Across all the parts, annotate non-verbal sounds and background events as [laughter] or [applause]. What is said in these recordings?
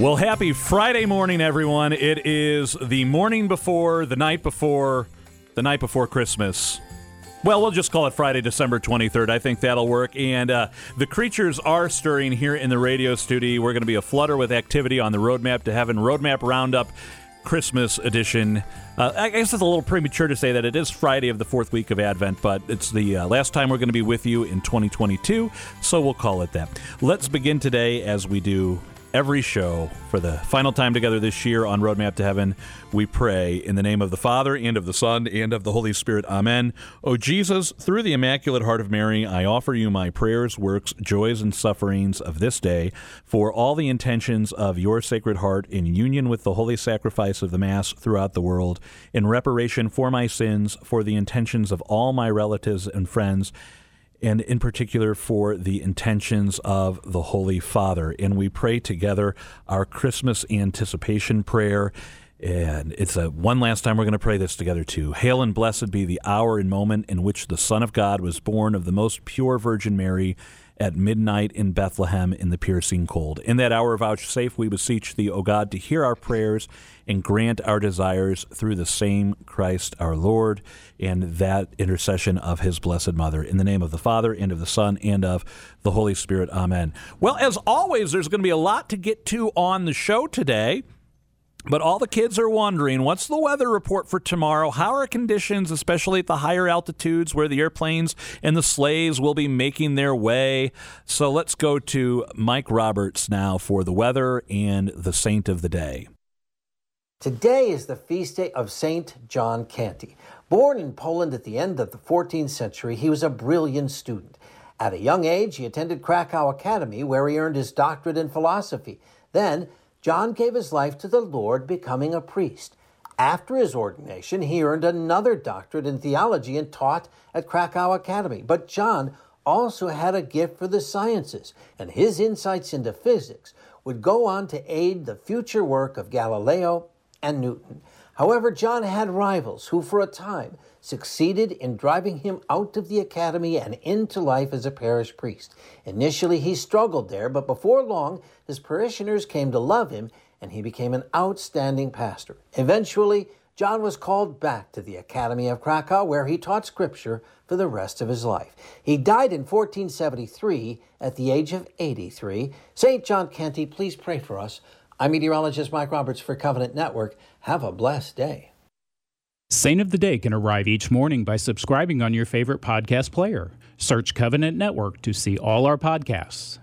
Well, happy Friday morning, everyone. It is the morning before, the night before, the night before Christmas. Well, we'll just call it Friday, December 23rd. I think that'll work. And uh, the creatures are stirring here in the radio studio. We're going to be a flutter with activity on the Roadmap to Heaven Roadmap Roundup Christmas edition. Uh, I guess it's a little premature to say that it is Friday of the fourth week of Advent, but it's the uh, last time we're going to be with you in 2022, so we'll call it that. Let's begin today as we do every show for the final time together this year on Roadmap to Heaven. We pray in the name of the Father, and of the Son, and of the Holy Spirit. Amen. O Jesus, through the Immaculate Heart of Mary, I offer you my prayers, works, joys, and sufferings of this day for all the intentions of your Sacred Heart in union with the holy sacrifice of the Mass throughout the world, in reparation for my sins, for the intentions of all my relatives and friends and in particular for the intentions of the Holy Father. And we pray together our Christmas anticipation prayer. And it's a one last time we're going to pray this together too. Hail and blessed be the hour and moment in which the Son of God was born of the most pure Virgin Mary at midnight in Bethlehem in the piercing cold. In that hour vouchsafe, we beseech thee, O God, to hear our prayers and grant our desires through the same Christ our Lord and that intercession of his blessed mother. In the name of the Father, and of the Son, and of the Holy Spirit. Amen. Well, as always, there's going to be a lot to get to on the show today. But all the kids are wondering what's the weather report for tomorrow? How are conditions, especially at the higher altitudes where the airplanes and the sleighs will be making their way? So let's go to Mike Roberts now for the weather and the saint of the day. Today is the feast day of Saint John Canty. Born in Poland at the end of the 14th century, he was a brilliant student. At a young age, he attended Krakow Academy, where he earned his doctorate in philosophy. Then, John gave his life to the Lord, becoming a priest. After his ordination, he earned another doctorate in theology and taught at Krakow Academy. But John also had a gift for the sciences, and his insights into physics would go on to aid the future work of Galileo and Newton. However, John had rivals who, for a time, succeeded in driving him out of the academy and into life as a parish priest. Initially, he struggled there, but before long, his parishioners came to love him and he became an outstanding pastor. Eventually, John was called back to the Academy of Krakow, where he taught Scripture for the rest of his life. He died in 1473 at the age of 83. St. John Canty, please pray for us. I'm meteorologist Mike Roberts for Covenant Network. Have a blessed day. Saint of the Day can arrive each morning by subscribing on your favorite podcast player. Search Covenant Network to see all our podcasts.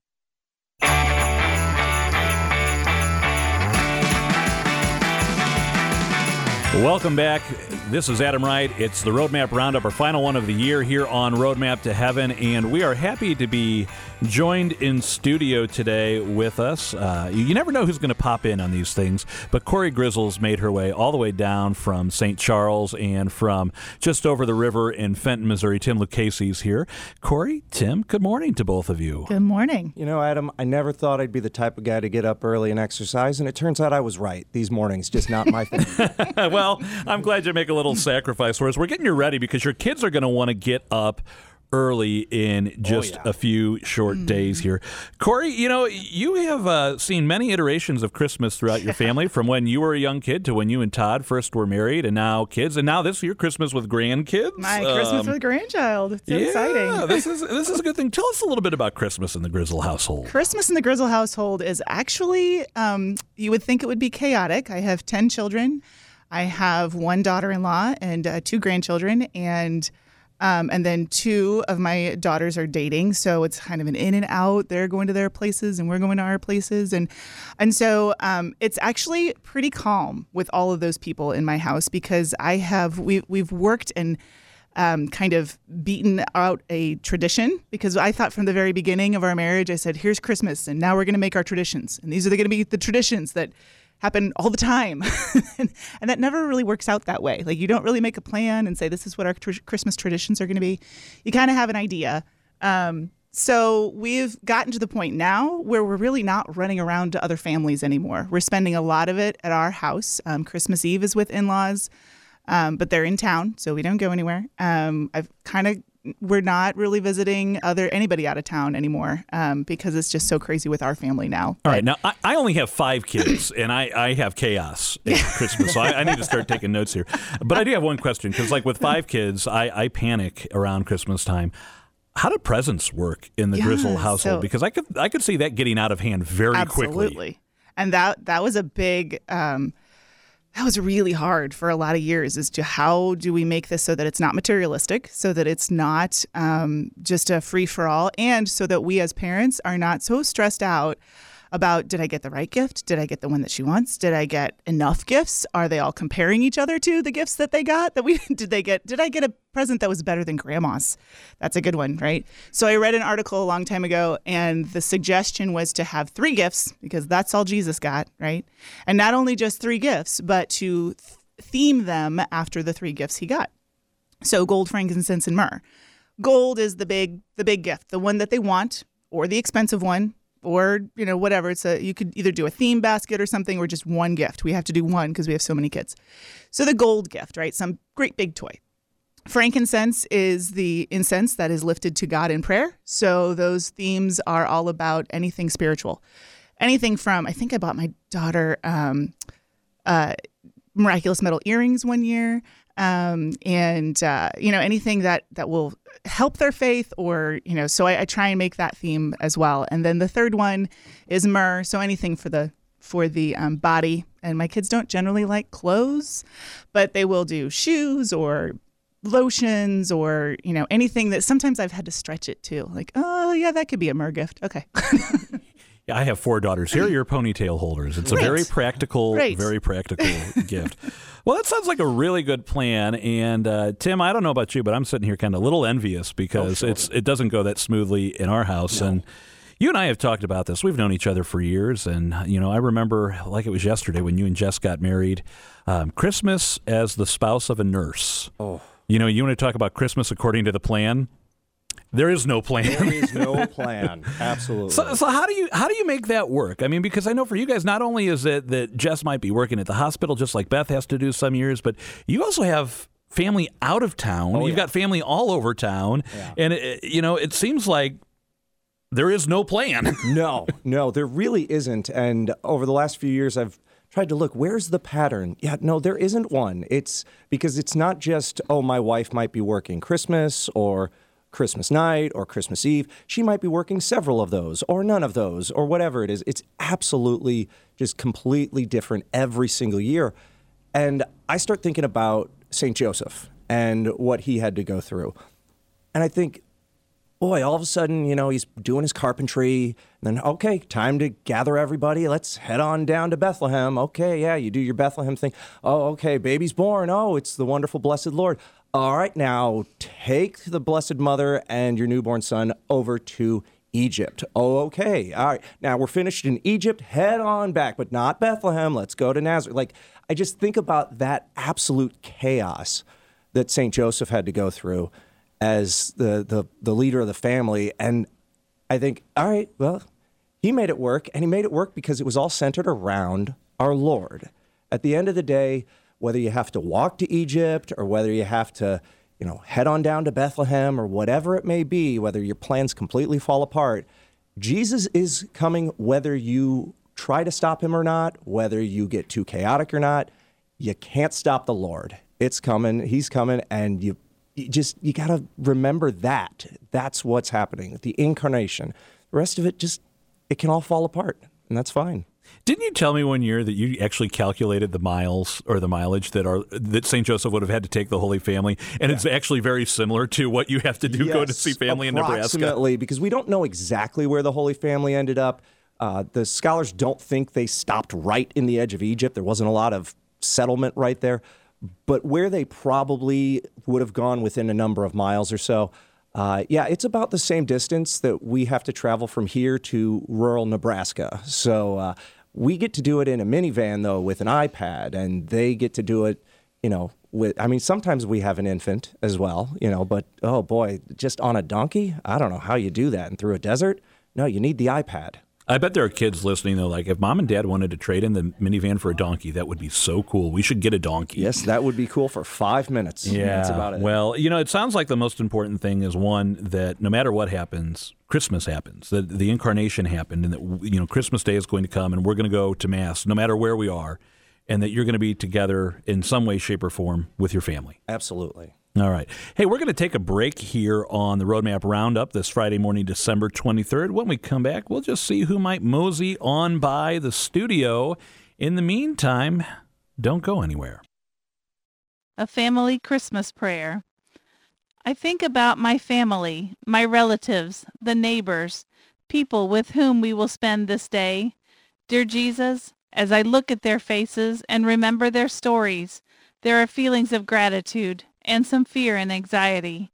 Welcome back. This is Adam Wright. It's the Roadmap Roundup, our final one of the year here on Roadmap to Heaven, and we are happy to be joined in studio today with us. Uh, you never know who's going to pop in on these things, but Corey Grizzle's made her way all the way down from St. Charles and from just over the river in Fenton, Missouri. Tim Lucchesi's here. Corey, Tim, good morning to both of you. Good morning. You know, Adam, I never thought I'd be the type of guy to get up early and exercise, and it turns out I was right. These mornings, just not my thing. [laughs] well, I'm glad you make a little sacrifice for us. We're getting you ready because your kids are going to want to get up early in just Oh, yeah. a few short days here. Corey, you know, you have uh, seen many iterations of Christmas throughout your family [laughs] from when you were a young kid to when you and Todd first were married and now kids. And now this year Christmas with grandkids. My Christmas Um, with grandchild. It's so yeah, exciting. [laughs] this is this is a good thing. Tell us a little bit about Christmas in the Grizzle household. Christmas in the Grizzle household is actually, um, you would think it would be chaotic. I have 10 children. I have one daughter in law and uh, two grandchildren. And um, and then two of my daughters are dating, so it's kind of an in and out. They're going to their places, and we're going to our places, and and so um, it's actually pretty calm with all of those people in my house because I have we we've worked and um, kind of beaten out a tradition because I thought from the very beginning of our marriage, I said, here's Christmas, and now we're going to make our traditions. And these are going to be the traditions that happen all the time. [laughs] and, that never really works out that way. Like, you don't really make a plan and say, this is what our tr- Christmas traditions are going to be. You kind of have an idea. Um, so we've gotten to the point now where we're really not running around to other families anymore. We're spending a lot of it at our house. Um, Christmas Eve is with in laws um, but they're in town, so we don't go anywhere. Um, I've kind of we're not really visiting other anybody out of town anymore um, because it's just so crazy with our family now. All right, now I, I only have five kids, [coughs] and I, I have chaos at Christmas, so I, I need to start taking notes here. But I do have one question because, like with five kids, I, I panic around Christmas time. How do presents work in the Yeah, Grizzle household? so- because I could I could see that getting out of hand very Absolutely. quickly. Absolutely, and that that was a big um, that was really hard for a lot of years as to how do we make this so that it's not materialistic, so that it's not um, just a free for all, and so that we as parents are not so stressed out about did I get the right gift? Did I get the one that she wants? Did I get enough gifts? Are they all comparing each other to the gifts that they got? That we [laughs] did they get? Did I get a present that was better than grandma's? That's a good one, right? So I read an article a long time ago, and the suggestion was to have three gifts because that's all Jesus got, right? And not only just three gifts, but to th- theme them after the three gifts he got. So gold, frankincense, and myrrh. Gold is the big the big gift, the one that they want, or the expensive one, or you know whatever. It's a you could either do a theme basket or something, or just one gift. We have to do one because we have so many kids. So the gold gift, right? Some great big toy. Frankincense is the incense that is lifted to God in prayer. So those themes are all about anything spiritual. Anything from, I think I bought my daughter um, uh, miraculous medal earrings one year. Um, and, uh, you know, anything that, that will help their faith or, you know, so I, I try and make that theme as well. And then the third one is myrrh. So anything for the, for the um, body. And my kids don't generally like clothes, but they will do shoes or lotions or you know anything that sometimes I've had to stretch it too. Like, oh yeah, that could be a myrrh gift. Okay, [laughs] I have four daughters. Here are your ponytail holders. It's a very practical, Right. very practical [laughs] gift. Well, that sounds like a really good plan. And uh, Tim, I don't know about you, but I'm sitting here kind of a little envious because it's it doesn't go that smoothly in our house. And you and I have talked about this. We've known each other for years, and you know, I remember like it was yesterday when you and Jess got married. Um, Christmas as the spouse of a nurse. Oh, you know, you want to talk about Christmas according to the plan. There is no plan. There is [laughs] no plan. Absolutely. So, so how do you how do you make that work? I mean, because I know for you guys, not only is it that Jess might be working at the hospital, just like Beth has to do some years, but you also have family out of town. Oh, You've Oh, yeah. got family all over town, and it, you know it seems like there is no plan. [laughs] no, no, there really isn't. And over the last few years, I've tried to look, where's the pattern? Yeah, no, there isn't one. It's because it's not just, oh, my wife might be working Christmas or Christmas night or Christmas Eve. She might be working several of those or none of those or whatever it is. It's absolutely just completely different every single year. And I start thinking about St. Joseph and what he had to go through. And I think, boy, all of a sudden, you know, he's doing his carpentry. And then, okay, time to gather everybody. Let's head on down to Bethlehem. Okay, yeah, you do your Bethlehem thing. Oh, okay, baby's born. Oh, it's the wonderful, blessed Lord. All right, now take the Blessed Mother and your newborn son over to Egypt. Oh, okay. All right. Now we're finished in Egypt. Head on back, but not Bethlehem. Let's go to Nazareth. Like, I just think about that absolute chaos that St. Joseph had to go through as the, the, the leader of the family. And I think, all right, well, he made it work, and he made it work because it was all centered around our Lord. At the end of the day, whether you have to walk to Egypt or whether you have to, you know, head on down to Bethlehem or whatever it may be, whether your plans completely fall apart, Jesus is coming whether you try to stop him or not, whether you get too chaotic or not. You can't stop the Lord. It's coming. He's coming, and you, you just you got to remember that. That's what's happening. The incarnation. The rest of it just it can all fall apart, and that's fine. Didn't you tell me one year that you actually calculated the miles or the mileage that are that St. Joseph would have had to take the Holy Family, and it's actually very similar to what you have to do go to see family in Nebraska? Approximately, because we don't know exactly where the Holy Family ended up. Uh, the scholars don't think they stopped right in the edge of Egypt. There wasn't a lot of settlement right there, but where they probably would have gone within a number of miles or so. Uh, yeah, it's about the same distance that we have to travel from here to rural Nebraska. So uh, we get to do it in a minivan though with an iPad, and they get to do it you know, with I mean, sometimes we have an infant as well, you know, but oh boy, just on a donkey, I don't know how you do that. And through a desert, no, you need the iPad. I bet there are kids listening though. Like, if mom and dad wanted to trade in the minivan for a donkey, that would be so cool. We should get a donkey. Yes, that would be cool for five minutes. Yeah, That's about it. Well, you know, it sounds like the most important thing is one that no matter what happens, Christmas happens. That the incarnation happened, and that you know Christmas Day is going to come, and we're going to go to mass no matter where we are, and that you're going to be together in some way, shape, or form with your family. Absolutely. All right. Hey, we're going to take a break here on the Roadmap Roundup this Friday morning, December 23rd. When we come back, we'll just see who might mosey on by the studio. In the meantime, don't go anywhere. A family Christmas prayer. I think about my family, my relatives, the neighbors, people with whom we will spend this day. Dear Jesus, as I look at their faces and remember their stories, there are feelings of gratitude and some fear and anxiety.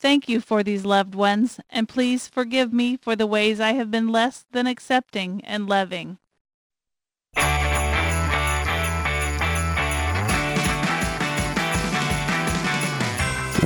Thank you for these loved ones, and please forgive me for the ways I have been less than accepting and loving.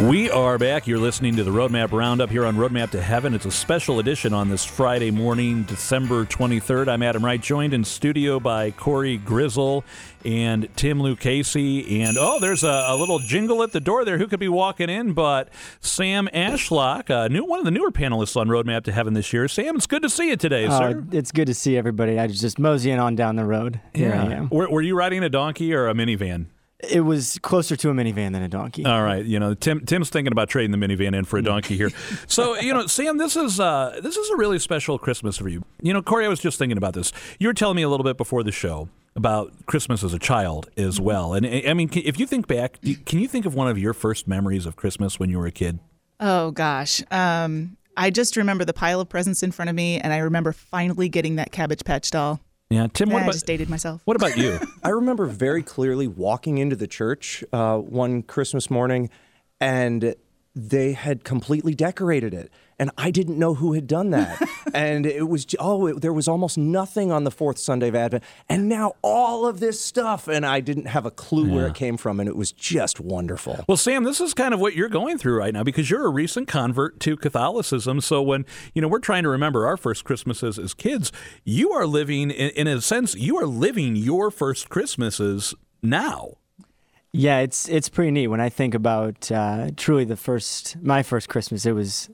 We are back. You're listening to the Roadmap Roundup here on Roadmap to Heaven. It's a special edition on this Friday morning, December 23rd. I'm Adam Wright, joined in studio by Corey Grizzle and Tim Lucchesi. And oh, there's a, a, little jingle at the door there. Who could be walking in but Sam Ashlock, uh, new, one of the newer panelists on Roadmap to Heaven this year. Sam, it's good to see you today, uh, sir. It's good to see everybody. I was just moseying on down the road. Here yeah. I am. Were, were you riding a donkey or a minivan? It was closer to a minivan than a donkey. All right, you know, Tim Tim's thinking about trading the minivan in for a donkey here. [laughs] so, you know, Sam, this is uh, this is a really special Christmas for you. You know, Corey, I was just thinking about this. You were telling me a little bit before the show about Christmas as a child as well. And I mean, if you think back, can you think of one of your first memories of Christmas when you were a kid? Oh gosh. Um, I just remember the pile of presents in front of me, and I remember finally getting that Cabbage Patch doll. Yeah, Tim. What Yeah, I about just dated myself. what about you? [laughs] I remember very clearly walking into the church uh, one Christmas morning, and they had completely decorated it, and I didn't know who had done that. [laughs] and it was oh, it, there was almost nothing on the fourth Sunday of Advent, and now all of this stuff, and I didn't have a clue where it came from, and it was just wonderful. Well, Sam, this is kind of what you're going through right now because you're a recent convert to Catholicism. So when you know we're trying to remember our first Christmases as kids, you are living in, in a sense you are living your first Christmases now. Yeah, it's it's pretty neat when I think about uh, truly the first my first Christmas. It was,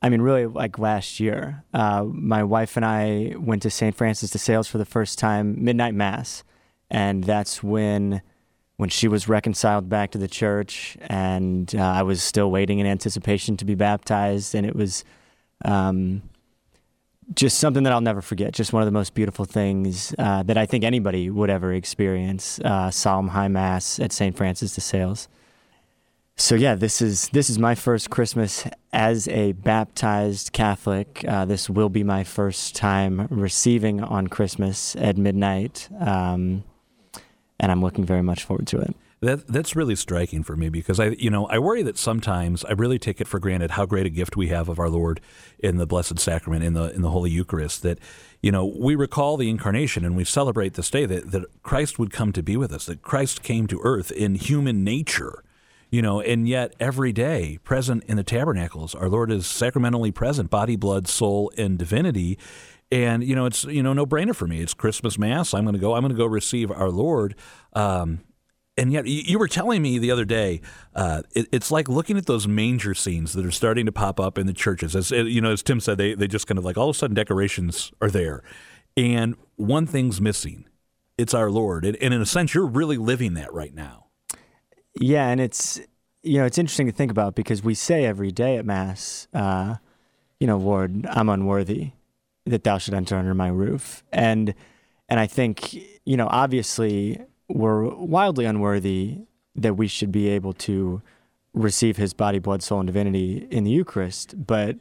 I mean, really like last year. Uh, my wife and I went to St. Francis de Sales for the first time, midnight mass, and that's when when she was reconciled back to the church, and uh, I was still waiting in anticipation to be baptized, and it was. Um, just something that I'll never forget. Just one of the most beautiful things uh, that I think anybody would ever experience. Uh, Solemn High Mass at St. Francis de Sales. So yeah, this is this is my first Christmas as a baptized Catholic. Uh, this will be my first time receiving on Christmas at midnight, um, and I'm looking very much forward to it. That that's really striking for me because I you know I worry that sometimes I really take it for granted how great a gift we have of our Lord in the Blessed Sacrament in the in the Holy Eucharist that you know we recall the incarnation and we celebrate this day that that Christ would come to be with us that Christ came to earth in human nature you know and yet every day present in the tabernacles our Lord is sacramentally present body blood soul and divinity. And you know it's you know no brainer for me. It's Christmas mass. I'm going to go I'm going to go receive our Lord. Um, and yet you were telling me the other day uh, it, it's like looking at those manger scenes that are starting to pop up in the churches. As uh, you know as tim said they, they just kind of like all of a sudden decorations are there. And one thing's missing. It's our lord. And, and in a sense you're really living that right now Yeah, and it's you know it's interesting to think about because we say every day at mass, uh, you know, Lord, I'm unworthy that Thou should enter under my roof, and and I think you know obviously we're wildly unworthy that we should be able to receive His body, blood, soul, and divinity in the Eucharist, but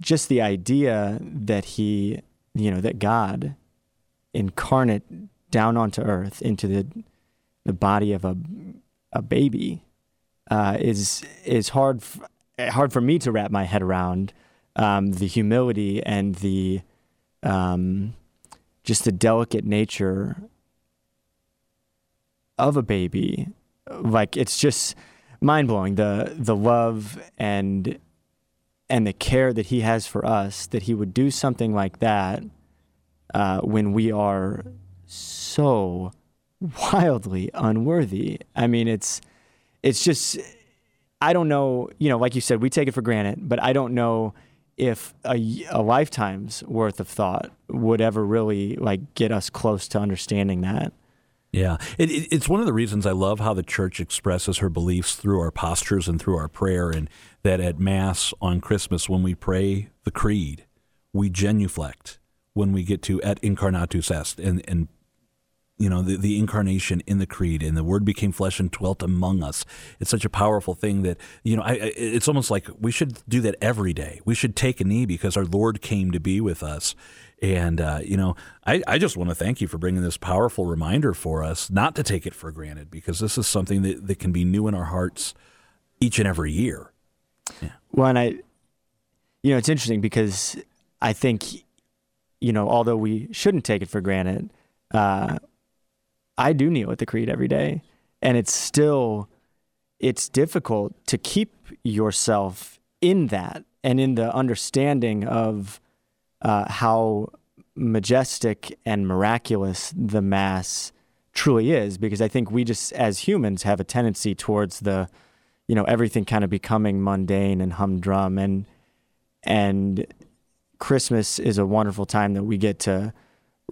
just the idea that He, you know, that God incarnate down onto earth into the the body of a a baby uh, is is hard f- hard for me to wrap my head around um, the humility and the um, just the delicate nature of a baby. Like it's just mind blowing the the love and and the care that he has for us that he would do something like that uh, when we are so wildly unworthy. I mean, it's it's just I don't know. You know, like you said, we take it for granted, but I don't know if a, a lifetime's worth of thought would ever really like get us close to understanding that. Yeah, it, it, it's one of the reasons I love how the church expresses her beliefs through our postures and through our prayer, and that at Mass on Christmas, when we pray the Creed, we genuflect when we get to et incarnatus est, and, and you know the, the incarnation in the creed and the word became flesh and dwelt among us. It's such a powerful thing that you know I, I, it's almost like we should do that every day. We should take a knee because our lord came to be with us. And uh, you know I, I just want to thank you for bringing this powerful reminder for us not to take it for granted because this is something that, that can be new in our hearts each and every year. Yeah. well and i you know it's interesting because i think you know although we shouldn't take it for granted uh, I do kneel at the creed every day, and it's still it's difficult to keep yourself in that and in the understanding of uh, how majestic and miraculous the mass truly is. Because I think we just as humans have a tendency towards the you know everything kind of becoming mundane and humdrum. And and Christmas is a wonderful time that we get to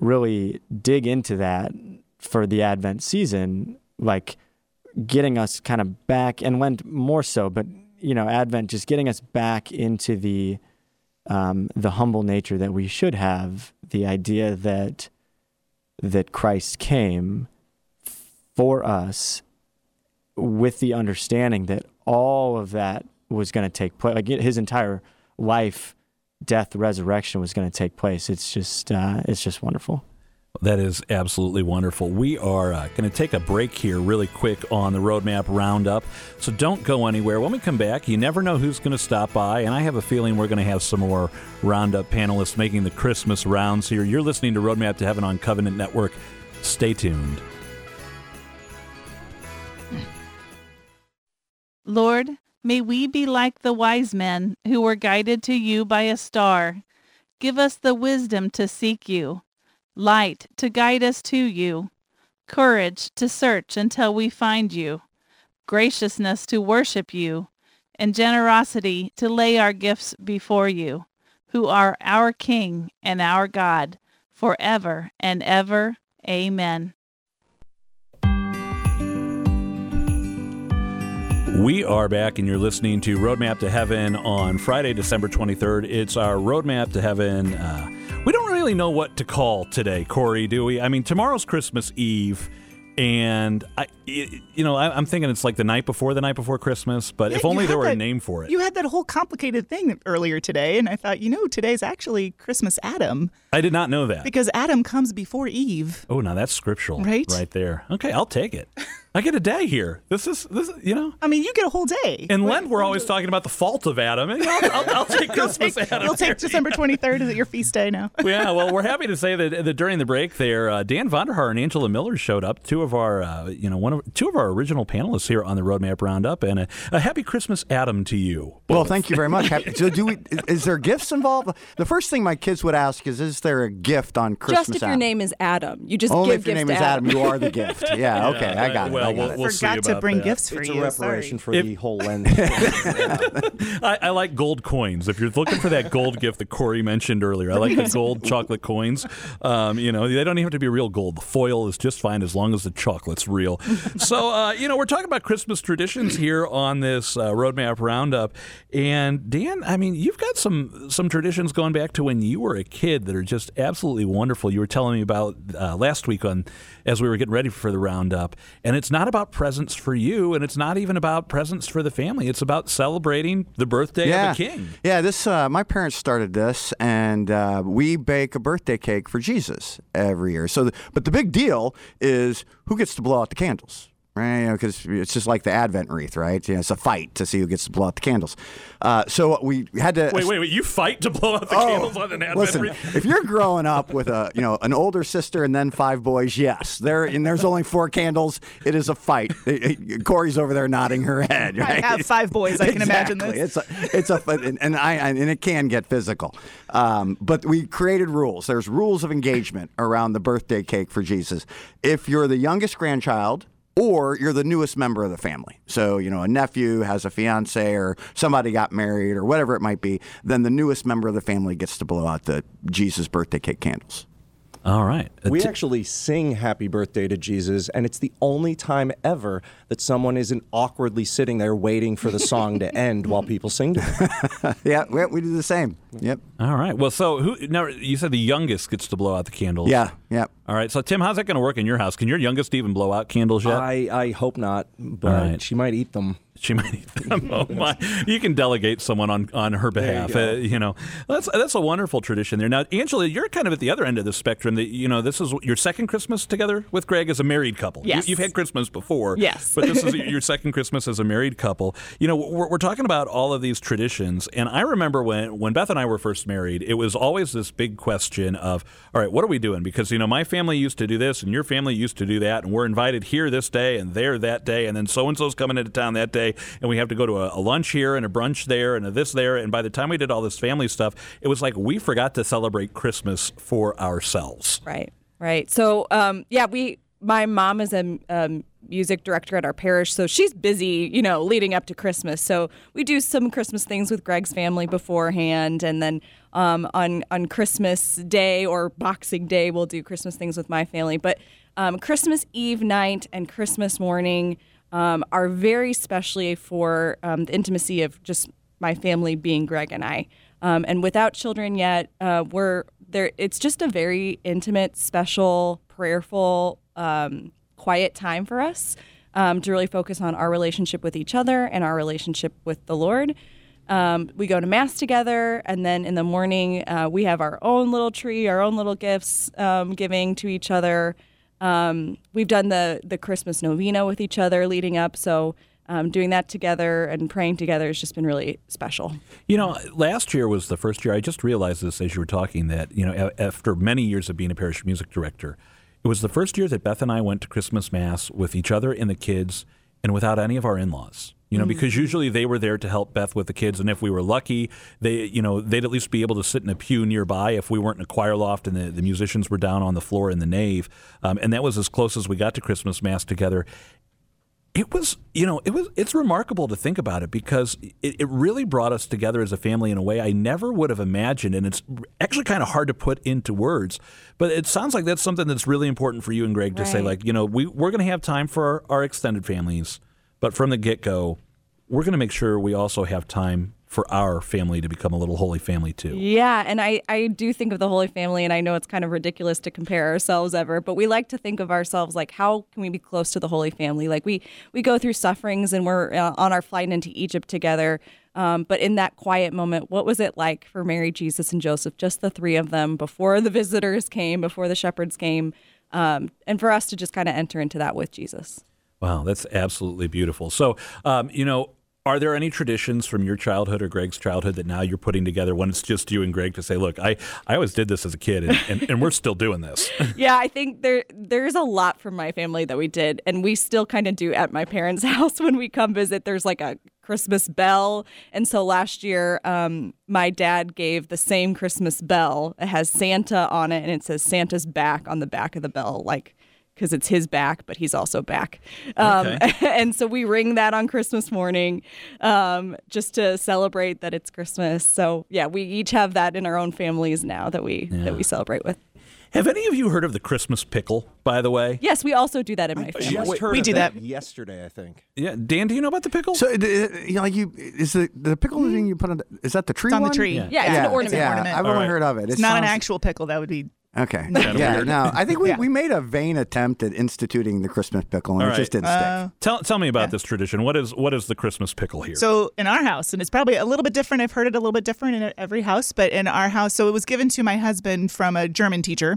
really dig into that for the Advent season, like getting us kind of back and Lent more so, but you know, Advent just getting us back into the um, the humble nature that we should have. The idea that that Christ came for us with the understanding that all of that was going to take place, like his entire life, death, resurrection was going to take place. It's just, uh, it's just wonderful. That is absolutely wonderful. We are uh, going to take a break here really quick on the Roadmap Roundup. So don't go anywhere. When we come back, you never know who's going to stop by, and I have a feeling we're going to have some more Roundup panelists making the Christmas rounds here. You're listening to Roadmap to Heaven on Covenant Network. Stay tuned. Lord, may we be like the wise men who were guided to you by a star. Give us the wisdom to seek you light to guide us to you, courage to search until we find you, graciousness to worship you, and generosity to lay our gifts before you, who are our King and our God, forever and ever. Amen. We are back, and you're listening to Roadmap to Heaven on Friday, December 23rd. It's our Roadmap to Heaven. Uh, really know what to call today, Corey, do we? I mean, tomorrow's Christmas Eve and I, you know, I'm thinking it's like the night before the night before Christmas. But yeah, if only there were that, a name for it. You had that whole complicated thing earlier today, and I thought, you know, today's actually Christmas Adam. I did not know that because Adam comes before Eve. Oh, now that's scriptural, right? Right there. Okay, I'll take it. [laughs] I get a day here. This is this. You know. I mean, you get a whole day. In Lent, we're always talking about the fault of Adam. I'll, I'll, I'll take [laughs] Christmas take, Adam. You'll take December 23rd. Is it your feast day now? [laughs] yeah. Well, we're [laughs] happy to say that, that during the break there, uh, Dan Vonder Haar and Angela Miller showed up. Two of our, uh, you know, one of two of our original panelists here on the Roadmap Roundup, and a, a happy Christmas, Adam, to you. Well, thank you very much. so, do we? Is there gifts involved? The first thing my kids would ask is, "Is there a gift on Christmas?" Just if your name is Adam, you just only give if your gifts name to is Adam. You are the gift. Yeah. Okay. Yeah, I got well, it. I got we'll, it. we'll Forgot see to bring that. gifts for it's you. a reparation Sorry. for the whole [laughs] Lent. I, I, like gold coins. If you're looking for that gold gift that Corey mentioned earlier, I like the gold chocolate coins. Um, you know, they don't even have to be real gold. The foil is just fine as long as the chocolate's real. so, uh, you know, we're talking about Christmas traditions here on this uh, Roadmap Roundup. And Dan, I mean, you've got some some traditions going back to when you were a kid that are just absolutely wonderful. You were telling me about uh, last week on as we were getting ready for the roundup, and it's not about presents for you, and it's not even about presents for the family. It's about celebrating the birthday yeah. of the king. Yeah, this uh, my parents started this, and uh, we bake a birthday cake for Jesus every year. So, the, but the big deal is who gets to blow out the candles. Right? You know, because it's just like the Advent wreath, right? You know, it's a fight to see who gets to blow out the candles. Uh, so we had to. Wait, wait, wait! You fight to blow out the Oh, candles on an Advent Listen, wreath? if you're growing up with a you know an older sister and then five boys, yes, there and there's only four candles. It is a fight. Corey's over there nodding her head. I Right? have five boys. I can imagine Exactly. this. It's a, it's a and and I and it can get physical. Um, but we created rules. There's rules of engagement around the birthday cake for Jesus. If you're the youngest grandchild. Or you're the newest member of the family. So, you know, a nephew has a fiance or somebody got married or whatever it might be, then the newest member of the family gets to blow out the Jesus birthday cake candles. All right. We actually sing happy birthday to Jesus, and it's the only time ever that someone isn't awkwardly sitting there waiting for the song to [laughs] end while people sing to them. [laughs] yeah, we, we do the same. Yep. All right. Well, so who? Now you said the youngest gets to blow out the candles. Yeah, yeah. All right. So Tim, how's that going to work in your house? Can your youngest even blow out candles yet? I, I hope not, but All right. she might eat them. She might [laughs] them. Oh my! You can delegate someone on, on her behalf. There Uh, you you know, that's that's a wonderful tradition there. Now, Angela, you're kind of at the other end of the spectrum. That you know, this is your second Christmas together with Greg as a married couple. Yes. you, have had Christmas before. Yes. but this is [laughs] your second Christmas as a married couple. You know, we're, we're talking about all of these traditions, and I remember when when Beth and I were first married, it was always this big question of, all right, what are we doing? Because you know, my family used to do this, and your family used to do that, and we're invited here this day and there that day, and then so and so's coming into town that day, and we have to go to a, a lunch here and a brunch there and a this there, and by the time we did all this family stuff, it was like we forgot to celebrate Christmas for ourselves. Right, right. So, um, yeah, we. My mom is a um, music director at our parish, so she's busy, you know, leading up to Christmas. So we do some Christmas things with Greg's family beforehand, and then um, on on Christmas Day or Boxing Day, we'll do Christmas things with my family. But um, Christmas Eve night and Christmas morning um, are very specially for um, the intimacy of just my family being Greg and I. Um, and without children yet, uh, we're there. It's just a very intimate, special, prayerful, um, quiet time for us um, to really focus on our relationship with each other and our relationship with the Lord. Um, we go to mass together, and then in the morning uh, we have our own little tree, our own little gifts um, giving to each other. Um, we've done the the Christmas novena with each other leading up, so um, doing that together and praying together has just been really special. You know, last year was the first year. I just realized this as you were talking that you know, after many years of being a parish music director, it was the first year that Beth and I went to Christmas mass with each other and the kids, and without any of our in-laws. You know, because usually they were there to help Beth with the kids, and if we were lucky, they, you know, they'd at least be able to sit in a pew nearby if we weren't in a choir loft and the, the musicians were down on the floor in the nave. Um, and that was as close as we got to Christmas mass together. It was you know it was it's remarkable to think about it because it, it really brought us together as a family in a way i never would have imagined and it's actually kind of hard to put into words but it sounds like that's something that's really important for you and greg to say like you know we, we're going to have time for our, our extended families but from the get-go we're going to make sure we also have time for our family to become a little holy family too Yeah, and I, I do think of the Holy Family, and I know it's kind of ridiculous to compare ourselves ever, but we like to think of ourselves like, how can we be close to the Holy Family? Like we we go through sufferings, and we're uh, on our flight into Egypt together. Um, but in that quiet moment, what was it like for Mary, Jesus, and Joseph, just the three of them, before the visitors came, before the shepherds came, um, and for us to just kind of enter into that with Jesus? Wow, that's absolutely beautiful. So, um, you know, are there any traditions from your childhood or Greg's childhood that now you're putting together when it's just you and Greg to say, look, I, I always did this as a kid and, and, and we're still doing this? [laughs] yeah, I think there there's a lot from my family that we did, and we still kind of do at my parents' [laughs] house when we come visit. There's like a Christmas bell, and so last year, um, my dad gave the same Christmas bell. It has Santa on it, and it says Santa's back on the back of the bell, like. Because it's his back, but he's also back. Um, [laughs] and so we ring that on Christmas morning um, just to celebrate that it's Christmas. So, yeah, we each have that in our own families now that we that we celebrate with. Have any of you heard of the Christmas pickle, by the way? Yes, we also do that in my family. Just heard we of do that. yesterday, I think. Yeah. Dan, do you know about the pickle? So, uh, you know, like you is the the pickle thing you put on? The, is that the tree? It's on the tree. Yeah. Yeah, it's an ornament. Yeah, ornament. I've All only right. heard of it. It's It not an actual pickle. That would be Okay. Yeah. weird. No, I think we, Yeah. we made a vain attempt at instituting the Christmas pickle, and All it right. just didn't Uh, tell tell me about this tradition. What is what is the Christmas pickle here? So in our house, and it's probably a little bit different. I've heard it a little bit different in every house, but in our house, so it was given to my husband from a German teacher,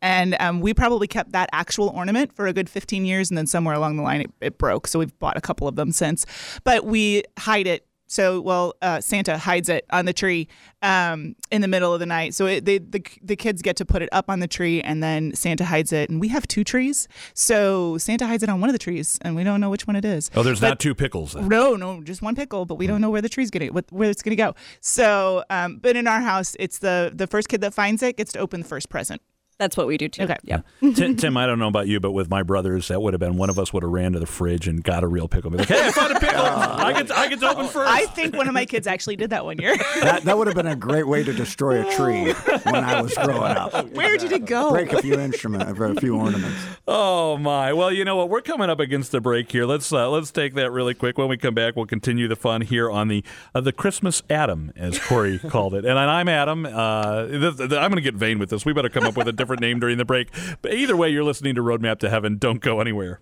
And um, we probably kept that actual ornament for a good 15 years, and then somewhere along the line it, it broke. So we've bought a couple of them since. But we hide it so, well, uh, Santa hides it on the tree um, in the middle of the night. So it, they, the the kids get to put it up on the tree, and then Santa hides it. And we have two trees, so Santa hides it on one of the trees, and we don't know which one it is. Oh, there's But- not two pickles. Then. No, no, just one pickle, but we don't know where the tree's gonna where it's gonna go. So, um, but in our house, it's the the first kid that finds it gets to open the first present. That's what we do too. Okay. Yep. [laughs] Tim, Tim, I don't know about you, but with my brothers, that would have been one of us would have ran to the fridge and got a real pickle. Be like, hey, I found a pickle. [laughs] I get, I get to open first. I think one of my kids actually did that one year. [laughs] That, that would have been a great way to destroy a tree when I was growing up. where did it go? Break a few instruments, a few ornaments. Oh my! Well, you know what? We're coming up against the break here. Let's uh, let's take that really quick. When we come back, we'll continue the fun here on the uh, the Christmas Adam, as Corey called it. And I'm Adam. Uh, th- th- I'm going to get vain with this. We better come up with a different name during the break. But either way, you're listening to Roadmap to Heaven. Don't go anywhere.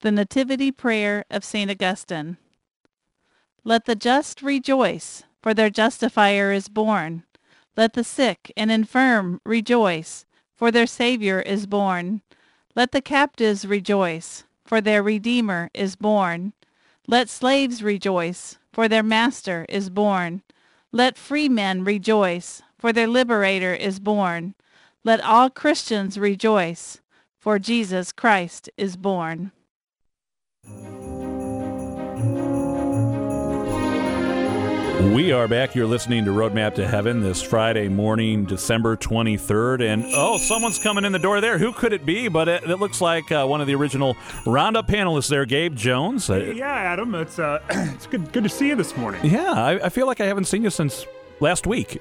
The Nativity Prayer of St. Augustine. Let the just rejoice, for their justifier is born. Let the sick and infirm rejoice, for their Savior is born. Let the captives rejoice, for their Redeemer is born. Let slaves rejoice, for their Master is born. Let free men rejoice, for their Liberator is born. Let all Christians rejoice, for Jesus Christ is born. We are back. You're listening to Roadmap to Heaven this Friday morning, December 23rd. And oh, someone's coming in the door there. Who could it be? But it, it looks like uh, one of the original Roundup panelists there, Gabe Jones. Uh, Yeah, Adam, it's uh, [clears throat] it's good good to see you this morning. yeah, I, I feel like I haven't seen you since last week.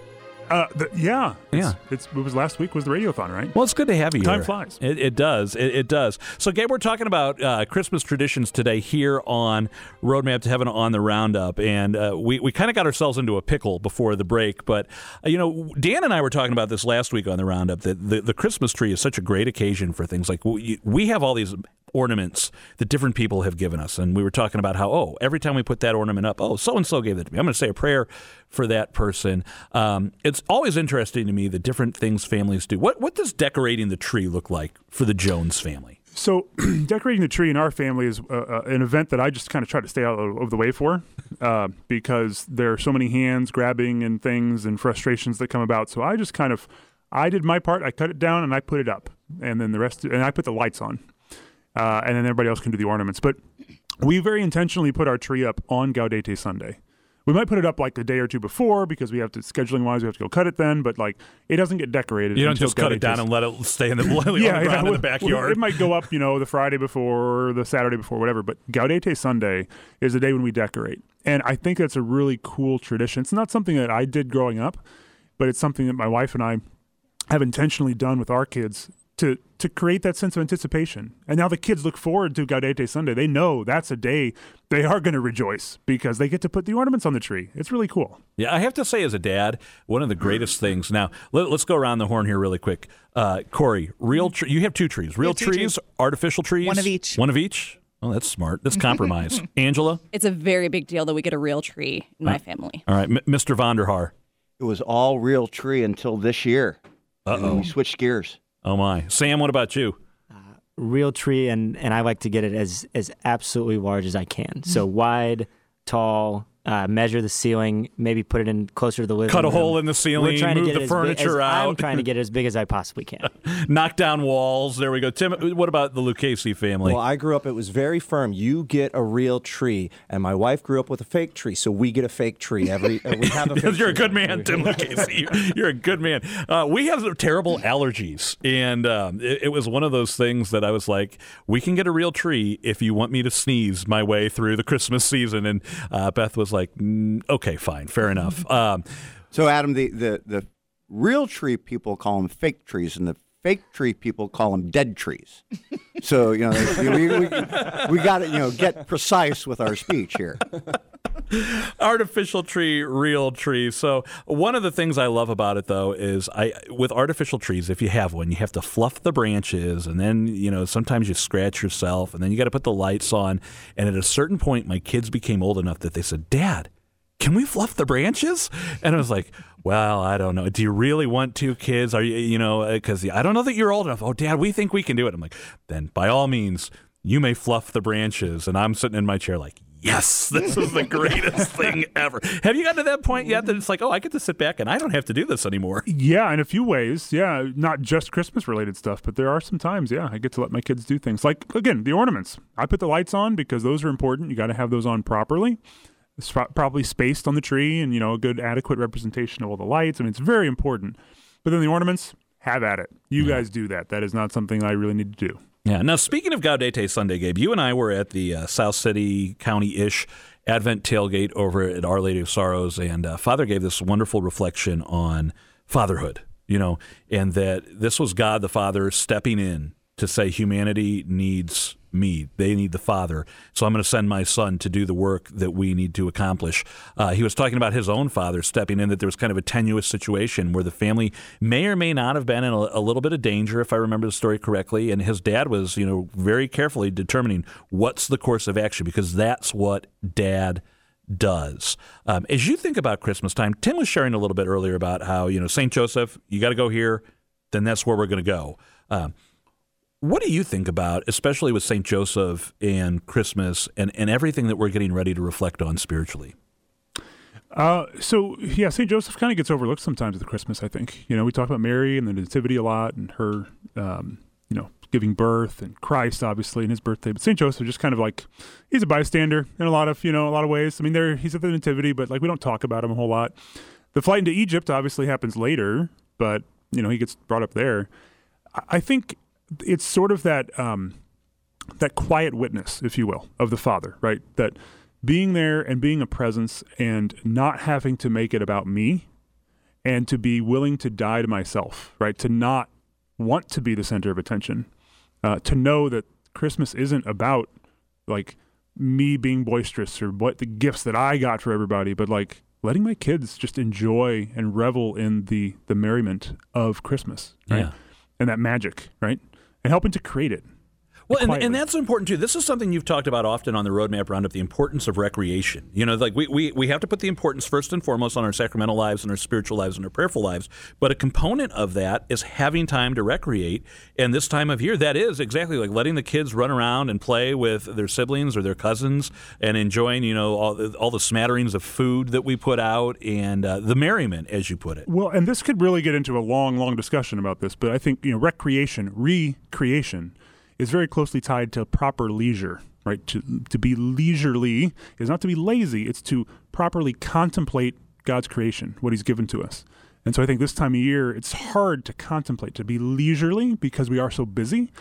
Uh, the, yeah, Yeah. It's, it's it was last week was the radiothon, right? Well, it's good to have you Time here. flies. It, it does. It, it does. So, Gabe, we're talking about uh, Christmas traditions today here on Roadmap to Heaven on the Roundup. And uh, we, we kind of got ourselves into a pickle before the break. But, uh, you know, Dan and I were talking about this last week on the Roundup that the, the Christmas tree is such a great occasion for things like we, we have all these ornaments that different people have given us. And we were talking about how, oh, every time we put that ornament up, oh, so and so gave that to me. I'm going to say a prayer for that person. Um, it's always interesting to me the different things families do. What, what does decorating the tree look like for the Jones family? So, [clears throat] decorating the tree in our family is uh, uh, an event that I just kind of try to stay out of, the way for, uh, because there are so many hands grabbing and things and frustrations that come about. So I just kind of, I did my part. I cut it down and I put it up, and then the rest, and I put the lights on, uh, and then everybody else can do the ornaments. But we very intentionally put our tree up on Gaudete Sunday. We might put it up like a day or two before because we have to scheduling wise we have to go cut it then, but like it doesn't get decorated. You don't until just cut it down and let it stay in the, [laughs] yeah, yeah, in the well, backyard. It might go up, you know, the Friday before the Saturday before, whatever. But Gaudete Sunday is the day when we decorate, and I think that's a really cool tradition. It's not something that I did growing up, but it's something that my wife and I have intentionally done with our kids to to create that sense of anticipation. And now the kids look forward to Gaudete Sunday. They know that's a day they are going to rejoice because they get to put the ornaments on the tree. It's really cool. Yeah, I have to say, as a dad, one of the greatest things. Now, let, us go around the horn here really quick. Uh, Corey, real tree. You have two trees. Real two trees, trees. artificial trees. One of each. One of each. Oh, that's smart. That's [laughs] compromise. Angela. It's a very big deal that we get a real tree in my family. All right, M- Mr. Vonder Haar. It was all real tree until this year. Uh oh. we switched gears. Oh my. Sam, what about you? Uh, real tree and and I like to get it as as absolutely large as I can. So [laughs] wide, tall, uh, measure the ceiling, maybe put it in closer to the living Cut a room. hole in the ceiling, We're ceiling, trying move to get the it big furniture as, out. I'm trying to get it as big as I possibly can. [laughs] Knock down walls. There we go. Tim, what about the Lucchesi family? Well, I grew up, it was very firm. You get a real tree, and my wife grew up with a fake tree, so we get a fake tree. Every uh, we have a [laughs] fake You're a good man, Tim Lucchesi. You- [laughs] You're a good man. Uh, we have terrible allergies, and um, it, it was one of those things that I was like, "We can get a real tree if you want me to sneeze my way through the Christmas season." And uh, Beth was like, "Okay, fine, fair enough." [laughs] Um, So, Adam, the, the, the real tree people call them fake trees, and the fake tree people call them dead trees. [laughs] So, you know, they- we, we, we got to, you know, get precise with our speech here. artificial tree, real tree. So one of the things I love about it though is I with artificial trees, if you have one, you have to fluff the branches and then, you know, sometimes you scratch yourself and then you got to put the lights on. And at a certain point my kids became old enough that they said, "Dad, can we fluff the branches? And I was like, well, I don't know. Do you really want two kids? Are you, you know, because I don't know that you're old enough. Oh, Dad, we think we can do it. I'm like, then by all means, you may fluff the branches. And I'm sitting in my chair like, yes, [laughs] this is the greatest [laughs] thing ever. Have you gotten to that point yet that it's like, oh, I get to sit back and I don't have to do this anymore? Yeah, in a few ways. Yeah, not just Christmas related stuff, but there are some times, yeah, I get to let my kids do things. Like, again, the ornaments. I put the lights on because those are important. You got to have those on properly. It's probably spaced on the tree and, you know, a good adequate representation of all the lights. I mean, it's very important. But then the ornaments, have at it. You guys do that. That is not something I really need to do. Yeah. Now, speaking of Gaudete Sunday, Gabe, you and I were at the uh, South City County ish Advent tailgate over at Our Lady of Sorrows, and uh, Father gave this wonderful reflection on fatherhood, you know, and that this was God the Father stepping in to say humanity needs me. They need the Father. So I'm going to send my son to do the work that we need to accomplish. Uh, he was talking about his own father stepping in, that there was kind of a tenuous situation where the family may or may not have been in a, a little bit of danger, if I remember the story correctly. And his dad was, you know, very carefully determining what's the course of action because that's what dad does. Um, as you think about Christmas time, Tim was sharing a little bit earlier about how, you know, St. Joseph, you got to go here, then that's where we're going to go. Um, what do you think about, especially with St. Joseph and Christmas and, and everything that we're getting ready to reflect on spiritually? Uh, so yeah, St. Joseph kind of gets overlooked sometimes the Christmas. I think you know we talk about Mary and the Nativity a lot, and her, um, you know, giving birth, and Christ obviously and his birthday. But St. Joseph just kind of like he's a bystander in a lot of you know a lot of ways. I mean, there he's at the Nativity, but like we don't talk about him a whole lot. The flight into Egypt obviously happens later, but you know he gets brought up there. I think it's sort of that um, that quiet witness, if you will, of the Father, right? That being there and being a presence and not having to make it about me and to be willing to die to myself, right? To not want to be the center of attention, uh, to know that Christmas isn't about like me being boisterous or what the gifts that I got for everybody, but like letting my kids just enjoy and revel in the the merriment of Christmas, right? Yeah. And that magic, right? And helping to create it. Well, and, and that's important too. This is something you've talked about often on the Roadmap Roundup: the importance of recreation. You know, like we, we we have to put the importance first and foremost on our sacramental lives and our spiritual lives and our prayerful lives. But a component of that is having time to recreate. And this time of year, that is exactly like letting the kids run around and play with their siblings or their cousins and enjoying, you know, all the, all the smatterings of food that we put out and uh, the merriment, as you put it. Well, and this could really get into a long, long discussion about this, but I think you know recreation, recreation, is very closely tied to proper leisure. Right, to to be leisurely is not to be lazy; it's to properly contemplate God's creation, what He's given to us. And so, I think this time of year, it's hard to contemplate, to be leisurely because we are so busy.